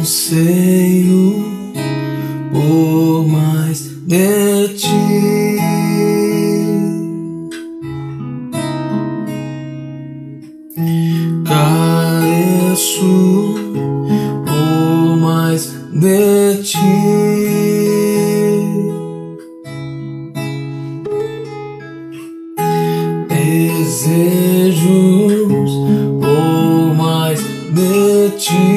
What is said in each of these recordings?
Anseio por mais de ti. Careço por mais de ti. desejos por mais de ti.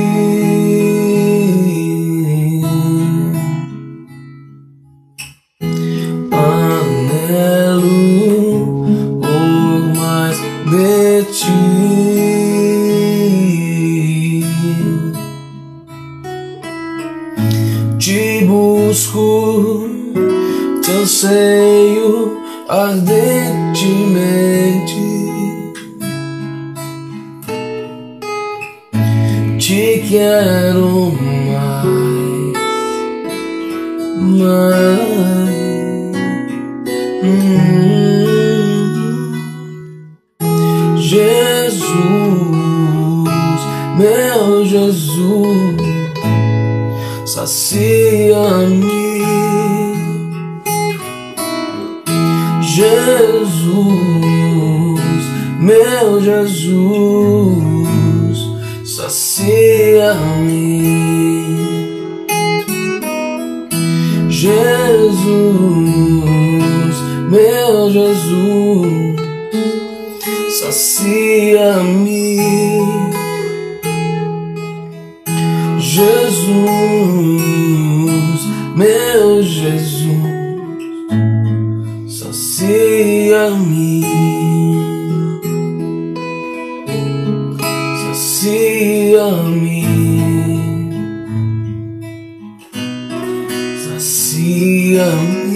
Ti. Te busco, te anseio ardentemente. Te quero mais, mais. Hum. Jesus, meu Jesus, sacia-me. Jesus, meu Jesus, sacia-me. Jesus, sacia-me. Jesus, meu Jesus sacia-me, sacia-me, sacia-me.